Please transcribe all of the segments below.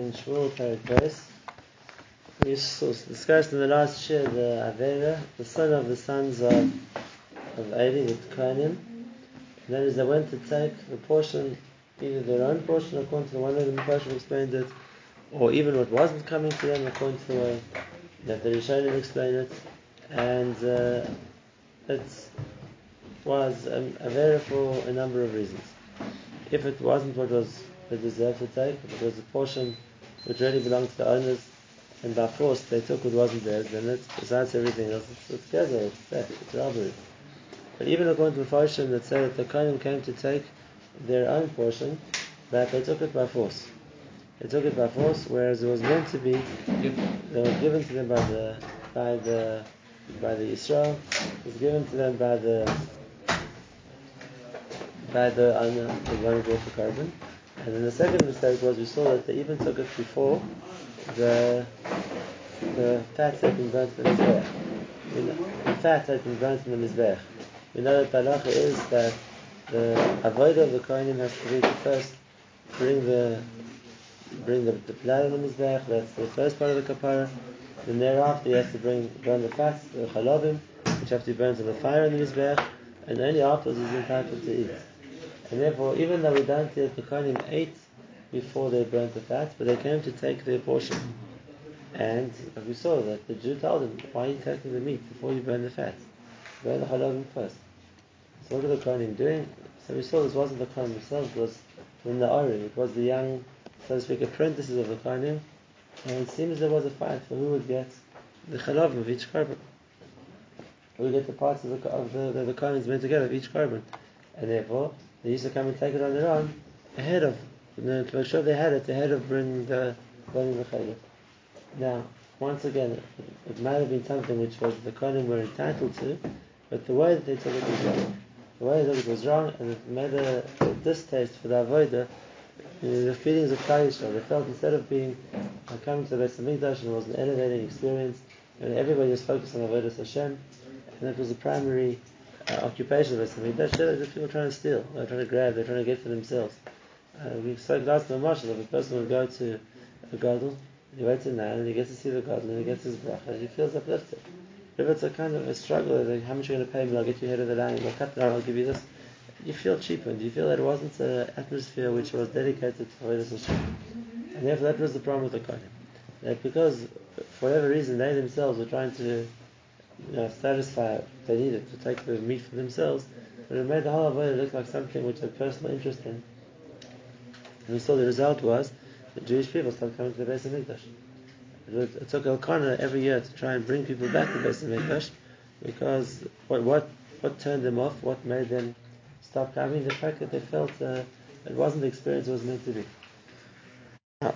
in Shmuel Parakos. We discussed in the last share the Avera, the son of the sons of of Eli, the Kohanim. That is, they went to take the portion, either their own portion, according to the one way the Mepashim explained it, or even what wasn't coming to them, according to the way that the Rishonim explained it. And uh, it was a Avera for a number of reasons. If it wasn't what was they deserved to take, it was a portion which really belonged to the owners, and by force they took what wasn't theirs, then it's, besides everything else, it's, it's gaza, it's theft, it's robbery. But even according to the Farshim that say that the Kohanim came to take their own portion, that they took it by force. They took it by force, whereas it was meant to be, they were given to them by the by the by the Israel, it was given to them by the by the owner, the one who brought the korban. And then the second mistake was we saw that they even took it before the the fat had been burnt in the mizbech. The fat had been burnt in the mizbech. We know that halacha is that the avodah of the kohenim has to be to first bring the bring the, the blood of the mizbech. That's the first part of the kapara. Then thereafter he has to bring burn the fats, the chalavim, which have to be burned on the fire in the mizbech, and only afterwards he's entitled to eat. And therefore, even though we don't see the Kohanim ate before they burnt the fat, but they came to take their portion. And we saw that the Jew told them, why are you taking the meat before you burn the fat? Burn the halavim first. So what are the Kohanim doing? So we saw this wasn't the Kohanim themselves, it was from the Ori, it was the young, so to speak, apprentices of the Kohanim. And it seems there was a fight for who would get the halavim of each korban. Who would get the parts of the, of the, the, the meant to get of each korban. And therefore, they used to come and take it on their own ahead of, you know, to make sure they had it ahead of bringing the burning the chaylev. Now, once again, it, might have been something which was the Kohanim were entitled to, but the way that they took it was wrong. The way took it was wrong, and it made a, a distaste for the avodah, you know, the feelings of Yisrael. They felt instead of being uh, coming to the Beis Hamikdash and it was an elevating experience, and everybody was focused on avodah Hashem, and that was the primary uh, occupation of Beis Hamikdash. The people trying to steal, they're trying to grab, they're trying to get for themselves. Uh, we spoke last time, Marshall, if a person would go to a gadol, he waits in line and he gets to see the gadol and he gets his bracha, he feels uplifted. If it's a kind of a struggle, like how much are you going to pay me? I'll get you ahead of the line. I'll cut down. I'll give you this. You feel cheapened. You feel that it wasn't an atmosphere which was dedicated to Avodah Hashem. And therefore, that was the problem with the Kohanim. That because, for whatever reason, they themselves were trying to you know, satisfy they needed to take the meat for themselves, but it made the whole Avodah look like something which they had personal interest in. And we saw the result was the Jewish people started coming to the Beis Hamikdash. It, it took Elkanah every year to try and bring people back to Beis Hamikdash because what, what what turned them off, what made them stop coming, the fact that they felt uh, it wasn't the experience it was meant to be. Now,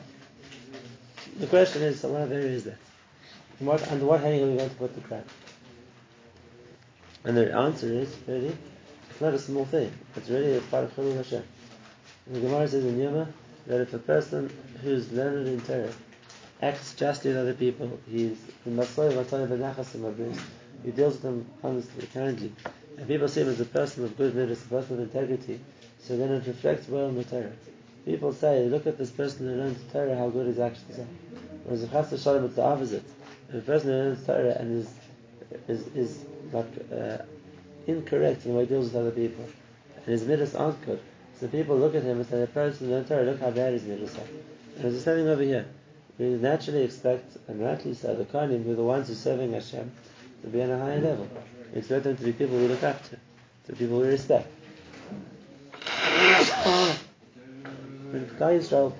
the question is, so what area is that? What, under what heading are we going to put the crab? And the answer is, really, it's not a small thing. It's really a part of Chilul Hashem. The Gemara says in Yoma that if a person who's learned in Torah acts justly with other people, he's he deals with them honestly, kindly, and people see him as a person of good manners, a person of integrity, so then it reflects well on the Torah. People say, look at this person who learns Torah, how good his actions are. Whereas if Chas Shalom, it's the opposite. If a person who learns Torah and is is, is like uh, incorrect in the way he deals with other people, and his midas aren't good, so people look at him and say, the person learns Torah, look how bad his midas are. And there's something over here we naturally expect, and rightly so, the Kohanim, who are the ones who are serving Hashem, to be on a higher level. We expect them to be people we look up to, to people we respect. Klal Yisrael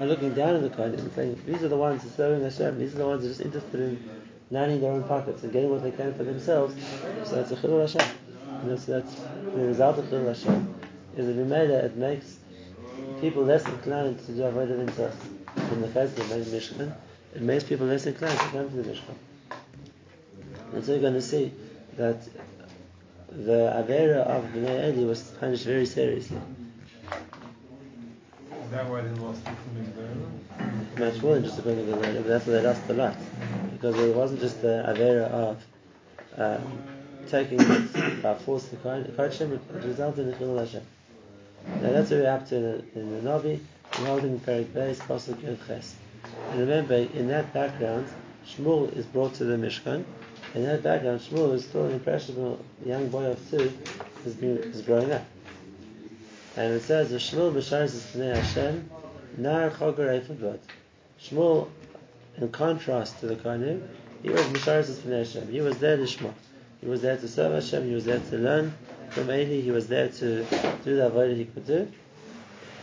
are looking down on the Kohanim and saying, these are the ones who are serving Hashem, these are the ones who are just interested in lining their own pockets and getting what they can for themselves, so that's a Chilul Hashem. And that's, that's the result of Chilul Hashem, is that Vimela, it makes people less inclined to do avodah themselves in the case of the Mishkan, it makes people less inclined to come to the Mishkan. And so you're going to see that the Avera of Bnei Eli was punished very seriously. Is that why they lost the Much more than just to the Avera, but that's why they lost a lot. Because it wasn't just the Avera of um, taking it by force the Kodshim, it resulted in the Chilul Hashem. Now that's what we're up to in the, Navi. we're holding Perek Beis, Pasuk Ches. And remember, in that background, Shmuel is brought to the Mishkan. In that background, Shmuel is still an impressionable young boy of two, is, being, is growing up. And it says, Shmuel b'sharis is Pnei Hashem, nar chogar eifod Shmuel, in contrast to the Kohanim, he was b'sharis is Hashem. He was there to Shmuel. He was there to serve Hashem. He was there to learn from Eli. He was there to do the avodah he could do.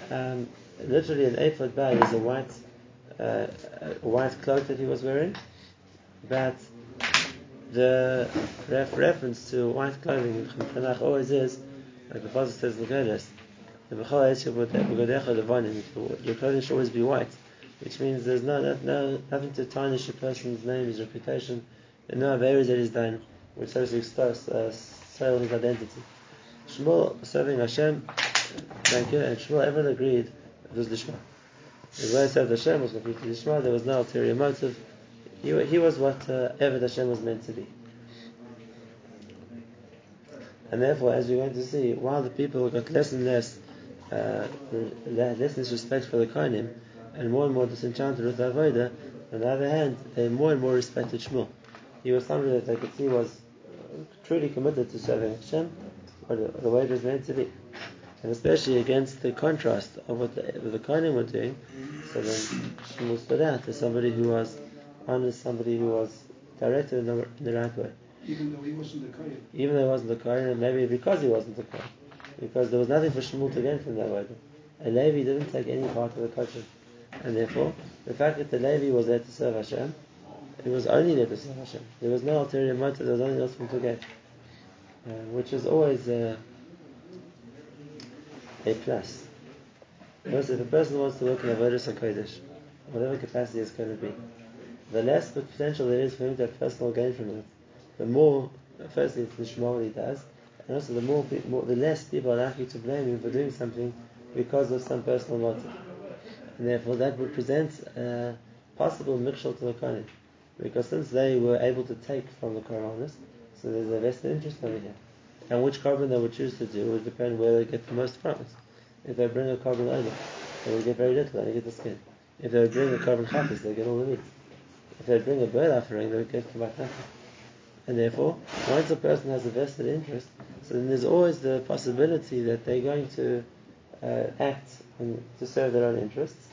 Um, literally, an eight foot bag is a white, uh, a white cloak that he was wearing. But the ref- reference to white clothing in Tanakh always is, like the Pasuk says. The B'godecha Levanim. Your clothing should always be white, which means there's no, no, no nothing to tarnish a person's name, his reputation, and no areas that is done which to expose, uh, soil his identity. Shmuel serving Hashem, thank you, and Shmuel everyone agreed it was Lishma. The way served Hashem was completely Lishma, there was no ulterior motive. He, he was what uh, Eved Hashem was meant to be. And therefore, as we're going to see, while the people got less and less, uh, less disrespect for the Kohanim, and more and more disenchanted with the Avodah, on the other hand, they more and more respected Shmuel. He was somebody that they could see was uh, truly committed to serving Hashem, or the, the way it was meant to be. And especially against the contrast of what the, what the Kohanim were doing, so then Shmuel stood out as somebody who was honest, somebody who was directed in the, in the right way. Even though he wasn't the Kohen. Even though he wasn't the Kohen, and maybe because he wasn't the Kohen. Because there was nothing for Shmuel to gain from that way. A Levi didn't take any part of the culture. And therefore, the fact that the Levi was there to serve Hashem, it was only there to serve Hashem. There was no ulterior motive, there was nothing else to get. Uh, which is always uh, a plus. Because if a person wants to work in a Avodah HaKodesh, whatever capacity it's going to be, the less the potential there is for him to have personal gain from it, the more, firstly, it's the Shema he does, and also the more, more, the less people are likely to blame him for doing something because of some personal motive. And therefore, that would present a possible mixture to the Kohanim. Because since they were able to take from the Korbanos, so there's a vested interest over here. And which korban they would choose to do would depend where they get the most from. If they bring a korban over, they will get very little, they get the skin. If they bring a korban chapis, they get all the meat. If they bring a bird offering, they would get kamat nothing. And therefore, once a person has a vested interest, so then there's always the possibility that they're going to uh, act and to serve their own interests,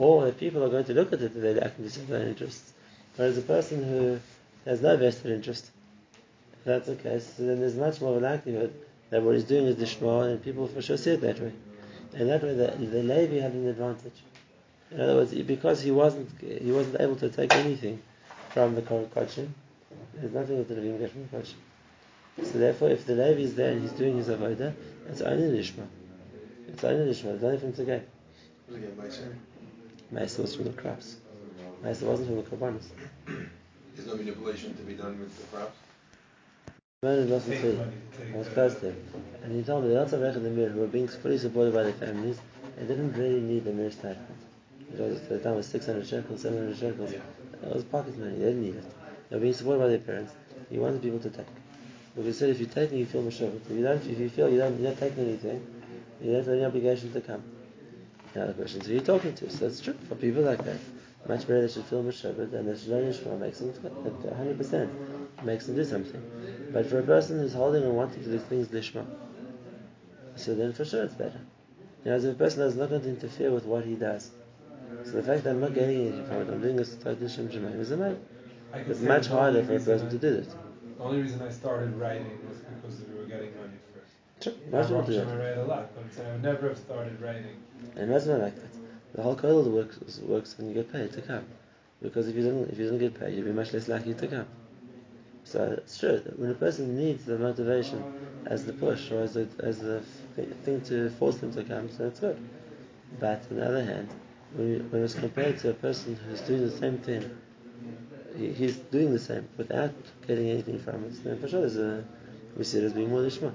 or if people are going to look at it they're acting to their own interests. Whereas a person who has no vested interest, if that's the case, then there's much more of a likelihood that what he's doing is dishma, and people for sure see it that way. And that way, the, the Levi had an advantage. In other words, because he wasn't he wasn't able to take anything from the Kodesh, there's nothing that the Levim get from the Kodesh. So therefore, if the Levi is there and he's doing his avodah, it's only Lishma. It's only Lishma. There's nothing for him gain. Ma'aser was from the crops. Ma'aser wasn't from the Korbanos. There's no manipulation to be done with the crops. Man is lost in Take three. money, take I was the- close to him. And he told me lots of in the mirror who were being fully supported by their families They didn't really need the mirror stipend. It was, at the time it was 600 shekels, 700 shekels. It was pocket money, they didn't need it. They were being supported by their parents. He wanted people to take. Because he said if you take you feel mashavat. If you don't, if you feel you don't, you're not taking anything, you don't have any obligation to come. Now the question is who are you talking to? So it's true for people like that. Much better they should feel mashavat and they should learn Yishma makes them 100% makes them do something. But for a person who's holding and wanting to do things lishma, so then for sure it's better. You know, as a person is not going to interfere with what he does. So the fact that I'm not getting anything from it, I'm doing this to Shem Shemaim is. I could It's much harder for a person I- to do this. The only reason I started writing was because we were getting money first. Sure, In most people Baruch do Hashem, I that. write a lot, but I would never have started writing. And that's not like that. The whole code works works when you get paid to come. Because if you don't if you don't get paid, you'll be much less likely to come. So it's true. When a person needs the motivation as the push or as the as the thing to force them to come, so it's good. But on the other hand, when, you, when it's compared to a person who's doing the same thing, he, he's doing the same without getting anything from it. Then for sure, there's a we see it as being more lishma.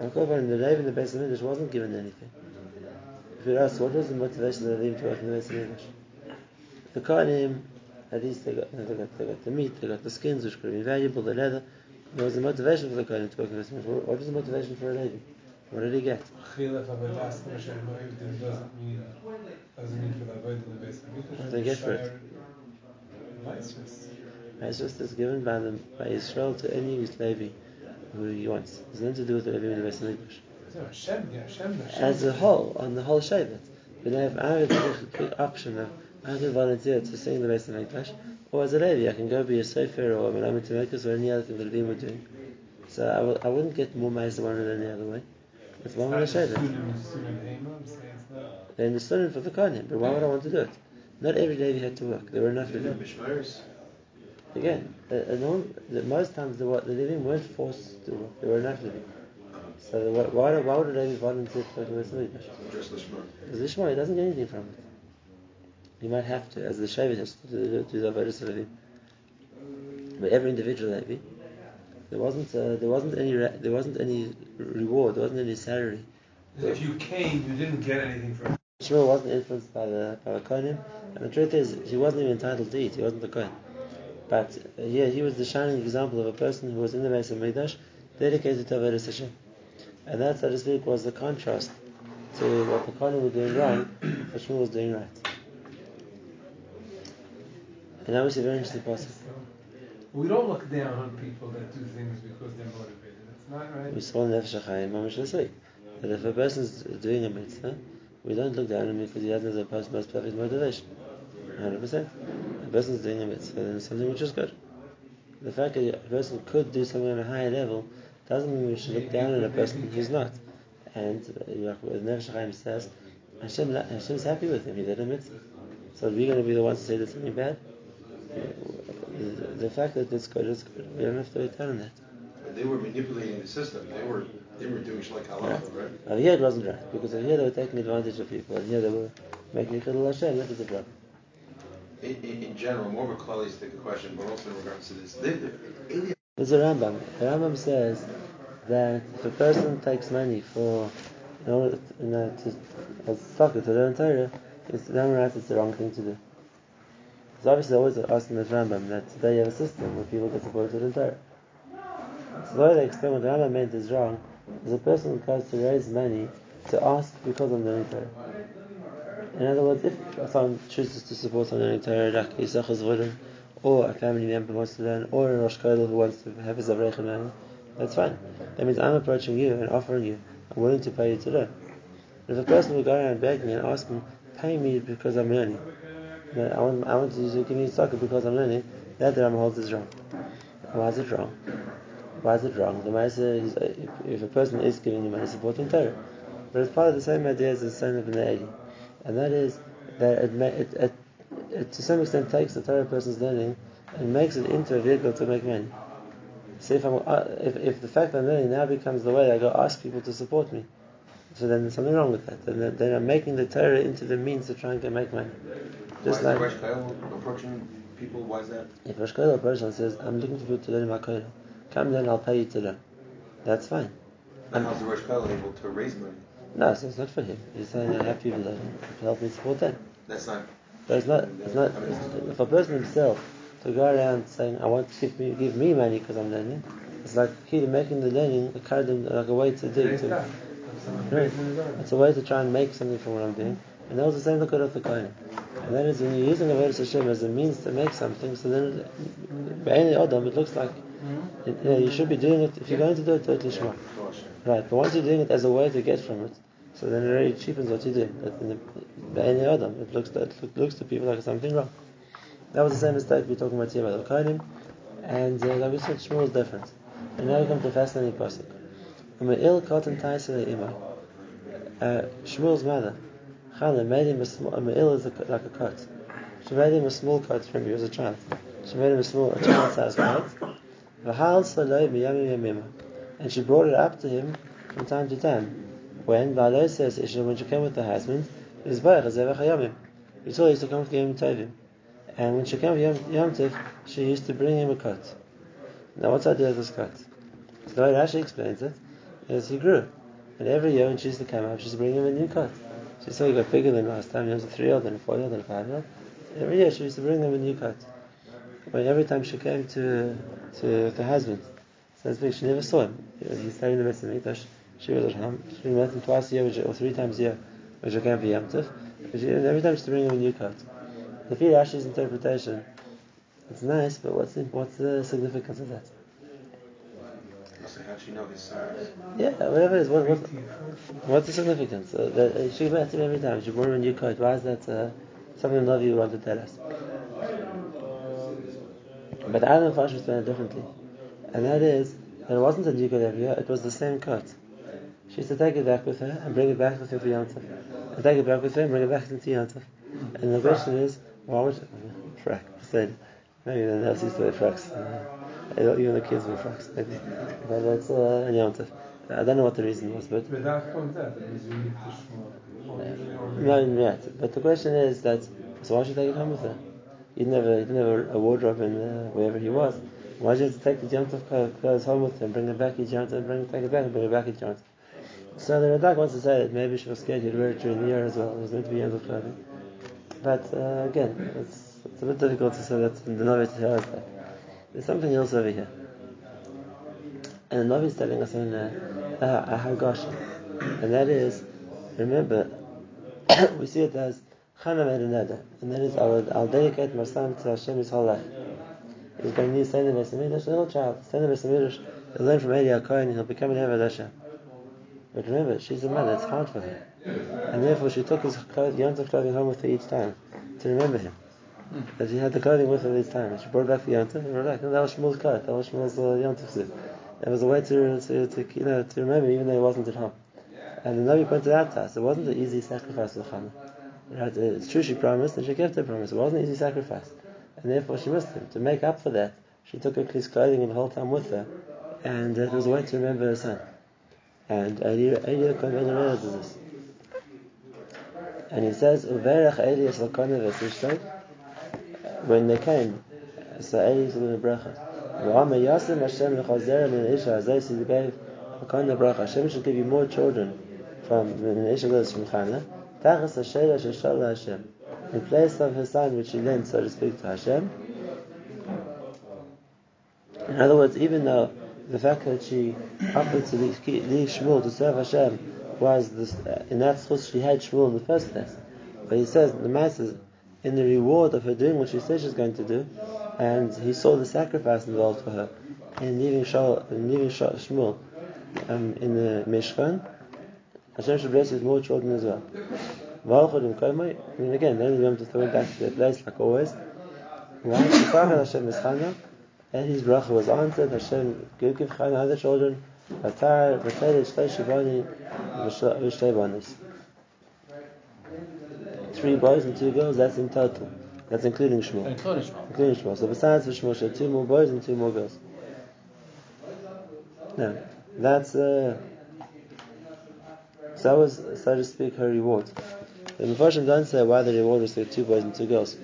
Al in the Lev in the Beis Hamikdash wasn't given anything. If you ask what was the motivation of the Levim to work in the Beis Hamikdash, the Kohanim, at least they got, they got they got the meat, they got the skins, which could be valuable, the leather. There was a motivation for the Kohanim to work in the base of. What was the motivation for a Levi? What did he get? Chilaf avodas Hashem Ma'ivdim doesn't mean doesn't mean for the avodah in the base of What did they get for it? Mitzvahs. Ma'aser is given by the by Israel to any Levi who he wants. It's nothing to do with the Levi in the Beis Hamikdash. So Hashem, yeah, Hashem, Hashem. As a whole, on the whole Shevet. But if I have a quick option of I can volunteer to sing the Beis Hamikdash, or as a Levi, I can go be a Sefer or a Melamed Temekas or any other thing that the Levim were doing. So I w- I wouldn't get more Ma'aser one than the other way. It's one way to Shevet. Sunim, Sunim say it's not. They understood it for the Kohanim, but why would I want to do it? Not every day we had to work. There were enough Did Levim. Again, non, the, most times the, the Levim weren't forced to work. There were enough Levim. So the, why, why would a Levi volunteer to work in the? Just Lishma. Because the Ishmael doesn't get anything from it. He might have to, as the Shevet has to do, do the Avodah Levi. But every individual Levi, there wasn't uh, there wasn't any re- there wasn't any reward, there wasn't any salary. If you came, you didn't get anything from it. Shmuel wasn't influenced by the by the and the truth is he wasn't even entitled to eat. He wasn't the Kohen. But uh, yeah, he was the shining example of a person who was in the base of Hamikdash, dedicated to Avodah Hashem, and that, so to speak, was the contrast to what the Kohanim were doing wrong, what Shmuel was doing right. And that was a very interesting passage. We don't look down on people that do things because they're motivated. It's not right. We saw in Nefesh HaChaim, Mamash this week, that if a person's doing a mitzvah, we don't look down on him because he hasn't the most perfect motivation. 100%. A person's doing a mitzvah, then it's something which is good. The fact that a person could do something on a higher level doesn't mean we should look down on a person who's not. And uh, like what Nefesh HaChaim says, Hashem, Hashem's happy with him, he did a mitzvah. So are we going to be the ones to say there's something bad? The, fact that it's good is good. We don't have to return that. They were manipulating the system. They were they were doing halacha, right? Over here it wasn't right, because over here they were taking advantage of people, and here they were making a Chilul Hashem, that was the problem. In, general, more of a question, but also in regards to this. They, they, There's a Rambam. The Rambam says that if a person takes money for, in order, you know, to, as sachar to learn Torah, it's the Rambam writes it's the wrong thing to do. So obviously, always asking this Rambam that today you have a system where people get supported to learn Torah. So the way they explain what the Rambam meant is wrong, is a person who goes to raise money to ask because I'm learning Torah. In other words, if someone chooses to support someone learning Torah, like Yisachar Zevulun, or a family member wants to learn, or a Rosh Kollel who wants to have his Avrecha learning, that's fine. That means I'm approaching you and offering you, I'm willing to pay you to learn. But if a person will go around begging and asking, pay me because I'm learning, know, I want, I want you to give me sachar because I'm learning, that the Rambam holds is wrong. Why is it wrong? Why is it wrong? The Maisa is, if, if a person is giving you money supporting Torah, but it's part of the same idea as the son of an Eli, and that is that it, it, it, it to some extent takes the Torah person's learning and makes it into a vehicle to make money. So if, I'm, uh, if, if the fact that I'm learning now becomes the way I go ask people to support me, so then there's something wrong with that. Then, then I'm making the Torah into the means to try and get make money. Just why like is Rosh approaching people? Why is that? if Rosh Kollel approaches and says, I'm looking for people to learn my Kollel, come then I'll pay you to learn. That's fine. And how's the Rosh able to raise money? No, so it's not for him. He's saying I have people to help me support them. That's not. But it's not. It's not. If a person himself to go around saying I want to give me give me money because I'm learning, it's like he making the learning a kind of like a way to do to. Right. raising his arm. It's a way to try and make something from what I'm doing. And that was the same look at the Kohen. And that is when you're using Avodah Hashem as a means to make something, so then by any Adam it looks like it, you, know, you should be doing it if you're going to do it do it lishma. Right, but once you're doing it as a way to get from it, so then it really cheapens what you do. But any Adam, it looks it looks to people like something wrong. That was the same mistake we're talking about here about the Kohanim, and uh, we said, Shmuel is different. And now we come to a fascinating pasuk. Ume'il cotton taisele imai. Uh, Shmuel's mother, Chana, made him a small, a me'il is a, like a coat. She made him a small coat, remember he was a child. She made him a small, a child-sized coat. And she brought it up to him from time to time. When, V'alo says, Isha, when she came with the husband, Mizbach, Zevach Hayamim. He told her to come with Yom Tovim. And when she came with Yom, Tov, she used to bring him a coat. Now what's the idea of this coat? So the way Rashi explains it is he grew. And every year when she used to come up, she used to bring him a new coat. She saw he got bigger than last time. He was a three-year-old and a four-year-old and a five-year-old. Every year she used to bring him a new coat. But every time she came to to the husband, so to speak, she never saw him. He stayed in the she was at home. She met him twice a year, which, or three times a year, which are going for Yom Every time she used to bring him a new coat. The Fi Rashi's interpretation, it's nice, but what's the, what's the significance of that? So how'd she know his size? Yeah, whatever it is. What, what, what's the significance? Uh, that, uh, she met him every time. She brought him a new coat. Why is that uh, something the you want to tell us? But I don't Fash explained it differently. And that is, that it wasn't a new year, it was the same coat. She used to take it back with her and bring it back with her Yom Tov. And take it back with her and bring it back into Yom Tov. And the question is, why would frack? Said, maybe the nurse used to wear fracks. Uh, even the kids wear fracks, maybe. But that's uh, Tov. I don't know what the reason was, but But that comes out, it was unique to Shmuel. no, right. But the question is that so why should she take it home with her? He didn't have a, he didn't have a, a wardrobe in uh, wherever he was. Why did you have to take the Yom clothes home with him, bring it back each Yom Tov, bring take it back and bring it back each Yom So the Radak wants to say that maybe she was scared he'd wear it during the year as well. It was meant to be Yom Tov clothing. But uh, again, it's, it's a bit difficult to say that the Navi tells us that. There's something else over here. And the Navi is telling us in uh, a Hagash, and that is, remember, we see it as Chana made and that is I'll, I'll dedicate my son to Hashem his whole life. He's going to need Seder Beis Hamikdash, a little child. Seder Beis Hamikdash, he'll learn from Eli HaKohen, he'll become an Eved. But remember, she's a mother, it's hard for her. And therefore she took his clothing, Yom Tov clothing home with her each time, to remember him. That she had the clothing with her each time. She brought back for Yom and brought back. And that was Shmuel's coat, that was Shmuel's uh, suit. It was a way to, to, to, you know, to remember even though he wasn't at home. And the Navi pointed out to us, it wasn't an easy sacrifice for Chana. Right? It's true she promised and she kept her promise. It wasn't an easy sacrifice. And therefore she missed him. To make up for that, she took her his clothing the whole time with her. And it was a way to remember her son. And Eli Eli Kohen does this. And he says. When they came, so Eli is doing a bracha. Hashem l'chazer min Isha Azay he gave Lakona bracha. Hashem should give you more children from min Isha from Chana. Tachas Hashela Sheshal Hashem. In place of her son, which he lent, so to speak, to Hashem. In other words, even though the fact that she offered to leave, Shmuel to serve Hashem was this, uh, in that schus she had Shmuel in the first place. But he says the masses in the reward of her doing what she said she's going to do, and he saw the sacrifice involved for her in leaving, Shal, in leaving Shmuel um, in the Mishkan. Hashem should bless his more children as well. V'alchud im koimai, and again, then we have to throw it back to their place like always. Why? Hashem is Chana, and his bracha was answered. Hashem give give Chana other children. Vatar v'tayr shtei shivani v'shtei banis. Three boys and two girls. That's in total. That's including Shmuel. Including Shmuel. Including Shmuel. So besides the Shmuel, she had two more boys and two more girls. Now, that's uh, so that was, so to speak, her reward. The Mepharshim don't say why the reward was two boys and two girls.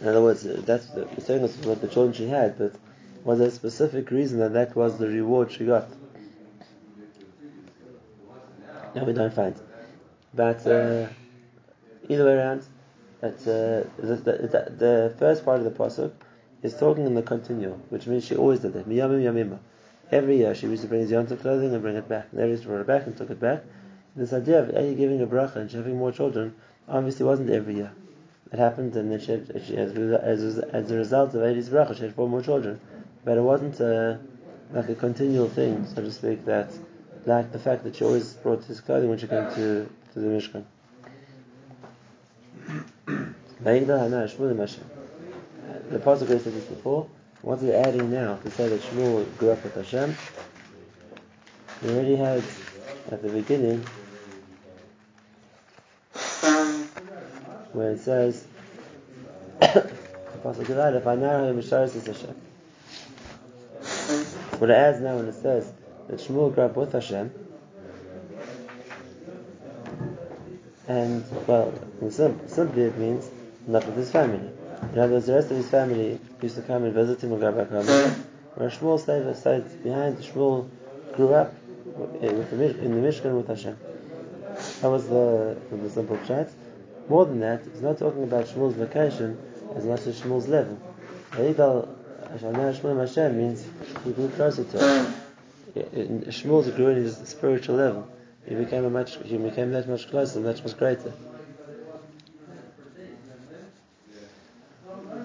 In other words, that's the it's telling us what the children she had, but was there a specific reason that that was the reward she got? No, we don't find. But uh, either way around, that uh, the, the, the first part of the pasuk is talking in the continual, which means she always did that. Every year she used to bring his yontif clothing and bring it back. Every year she brought it back and took it back. This idea of Eli giving a bracha and she having more children obviously wasn't every year. It happened and she, had, she as, as, as a result of Eli's bracha she had four more children. But it wasn't a, like a continual thing, so to speak, that like the fact that she always brought his clothing when she came to, to the Mishkan. The Pasuk said this before. What we're adding now to say that Shmuel grew up with Hashem, we already had at the beginning where it says. What it adds now when it says that Shmuel grew up with Hashem, and well, sim- simply it means not with his family. In other words, the rest of his family used to come and visit him and go back home. Where Shmuel stayed, stayed behind, Shmuel grew up eh, in the Mishkan with Hashem. That was the, the simple chat. More than that, it's not talking about Shmuel's vacation as much as Shmuel's level. Shmuel Hashem means he grew closer to him. Shmuel grew in his spiritual level. He became a much, he became that much closer, much much greater.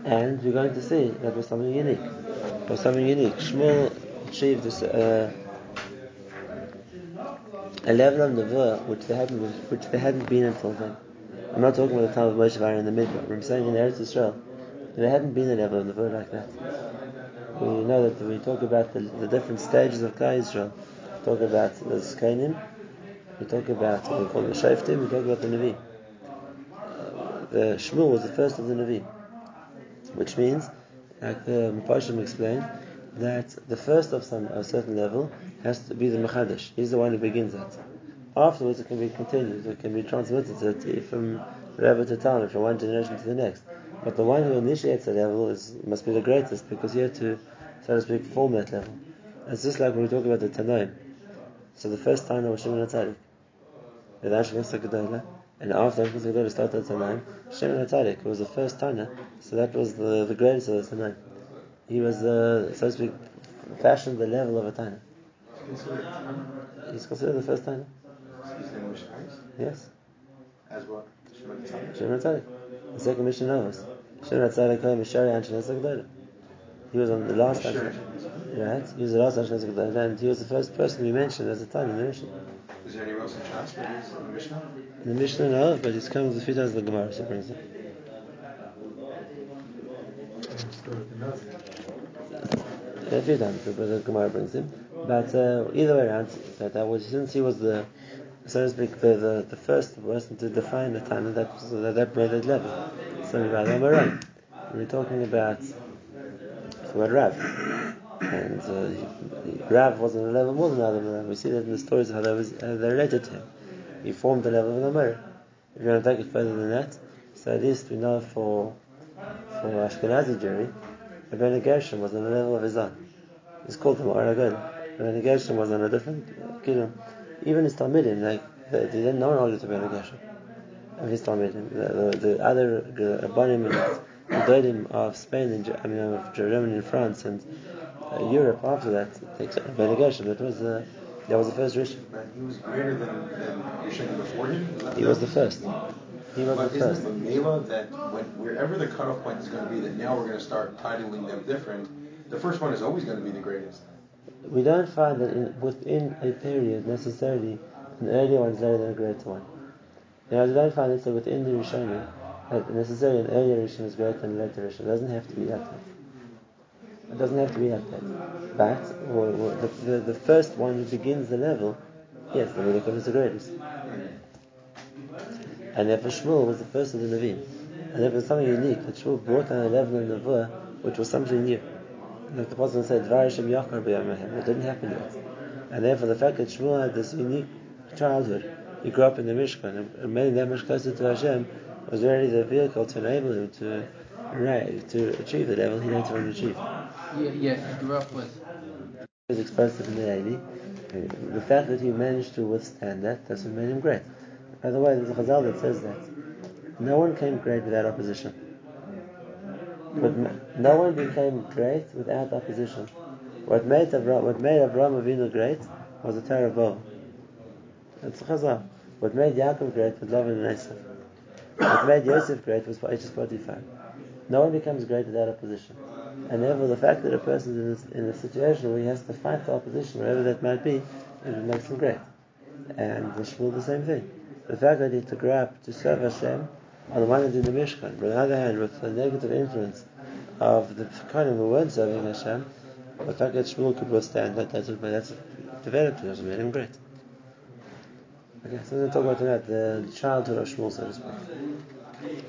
And we're going to see that was something unique. It was something unique. Shmuel achieved this, uh, a level of nevuah which they hadn't, which they hadn't been until then. I'm not talking about the time of Moshe Aaron in the Midbar. I'm saying in the Eretz Israel, there hadn't been a level of nevuah like that. We know that we talk about the, the different stages of Klal Israel. We talk about the Zkanim, we talk about what we call the Shaftim, we talk about the Navi. Uh, the Shmuel was the first of the Navi which means, like the Mepashim explained, that the first of some a certain level has to be the Mechadish. He's the one who begins that. Afterwards, it can be continued, it can be transmitted from Rebbe to Talmud, from one generation to the next. But the one who initiates the level is must be the greatest because he had to, so to speak, form that level. It's just like when we talk about the Tanoim. So the first Tana was Shimon HaTzadik. And after Amshas Gedolah started Tanaim, Shimon HaTzadik was the first Tana, so that was the, the greatest of the Tanaim. He was, uh, so to speak, fashioned the level of a Tana. He's considered the first Tana. The Yes. as what? Shimon HaTzadik. The second mission us. Shimon HaTzadik came Mishari Amshas Gedolah. He was on the last Amshas Right? He was the last Amshas Gedolah, and he was the first person we mentioned as a time in the mission. Is there anywhere else in Shas in the Mishnah? In the Mishnah, no, but it's comes a few times in the Gemara, so it brings it. A few times, but the Gemara brings him. But uh, either way around, that, that was since he was the, so to speak, the, the, the first person to define the time that was that, that made that level. So. We're talking about the word Rav, and uh, Rav was on a level more than Adam. We see that in the stories how they was how they related to him. He formed the level of the Amora. If you want to take it further than that, so at least we know for for Ashkenazi Jewry, Rabbeinu Gershom was on the level of his own. He's called the Ma'ar Rabbeinu Gershom was on a different kingdom. Even his Talmudim, like they, they didn't know argued to Rabbeinu Gershom. Of his Talmudim, the, the, the other Rabbanim and Gedolim of Spain and I mean of Germany and France and uh, Europe after that, they accepted Gershom. That was the that was the first Rishon. He was greater than, than Rishon before him? He was the first. He was But the isn't first. the Mela that when, wherever the cutoff point is going to be, that now we're going to start titling them different? The first one is always going to be the greatest. We don't find that in, within a period necessarily an earlier one is better than a greater one. Know, we don't find it so within the Rishonim that necessarily an earlier Rishon is greater than a later Rishon. It doesn't have to be that. It doesn't have to be like that. But or, or the, the, the first one who begins the level, yes, the Melech is the greatest. And therefore Shmuel was the first of the Navim. And therefore something unique that Shmuel brought down a level of Nevuah which was something new. Like the Apostle said, Dvarashim Yachar B'Yamahem. It didn't happen yet. And therefore the fact that Shmuel had this unique childhood, he grew up in the Mishkan and made that much closer to Hashem was really the vehicle to enable him to right, to achieve the level he later on achieved. Yeah, yeah, he grew up with. He was exposed to the Navy. The fact that he managed to withstand that, that's what made him great. By the way, there's a Chazal that says that no one came great without opposition. But no one became great without opposition. What made Avram, what made Avinu great was the Torah of. That's Chazal. What made Yaakov great was Lavan and Esav. What made Yosef great was Pa'ishas Potiphar. No one becomes great without opposition. And therefore, the fact that a person is in a situation where he has to fight the opposition, wherever that might be, it makes him great. And the Shmuel the same thing. The fact that he had to grow up to serve Hashem, on the one hand in the Mishkan, but on the other hand with the negative influence of the Kohanim who weren't serving Hashem, the fact that Shmuel could withstand that, that's, that's developed him, made him great. Okay, so we're going to talk about tonight the childhood of Shmuel, so to speak.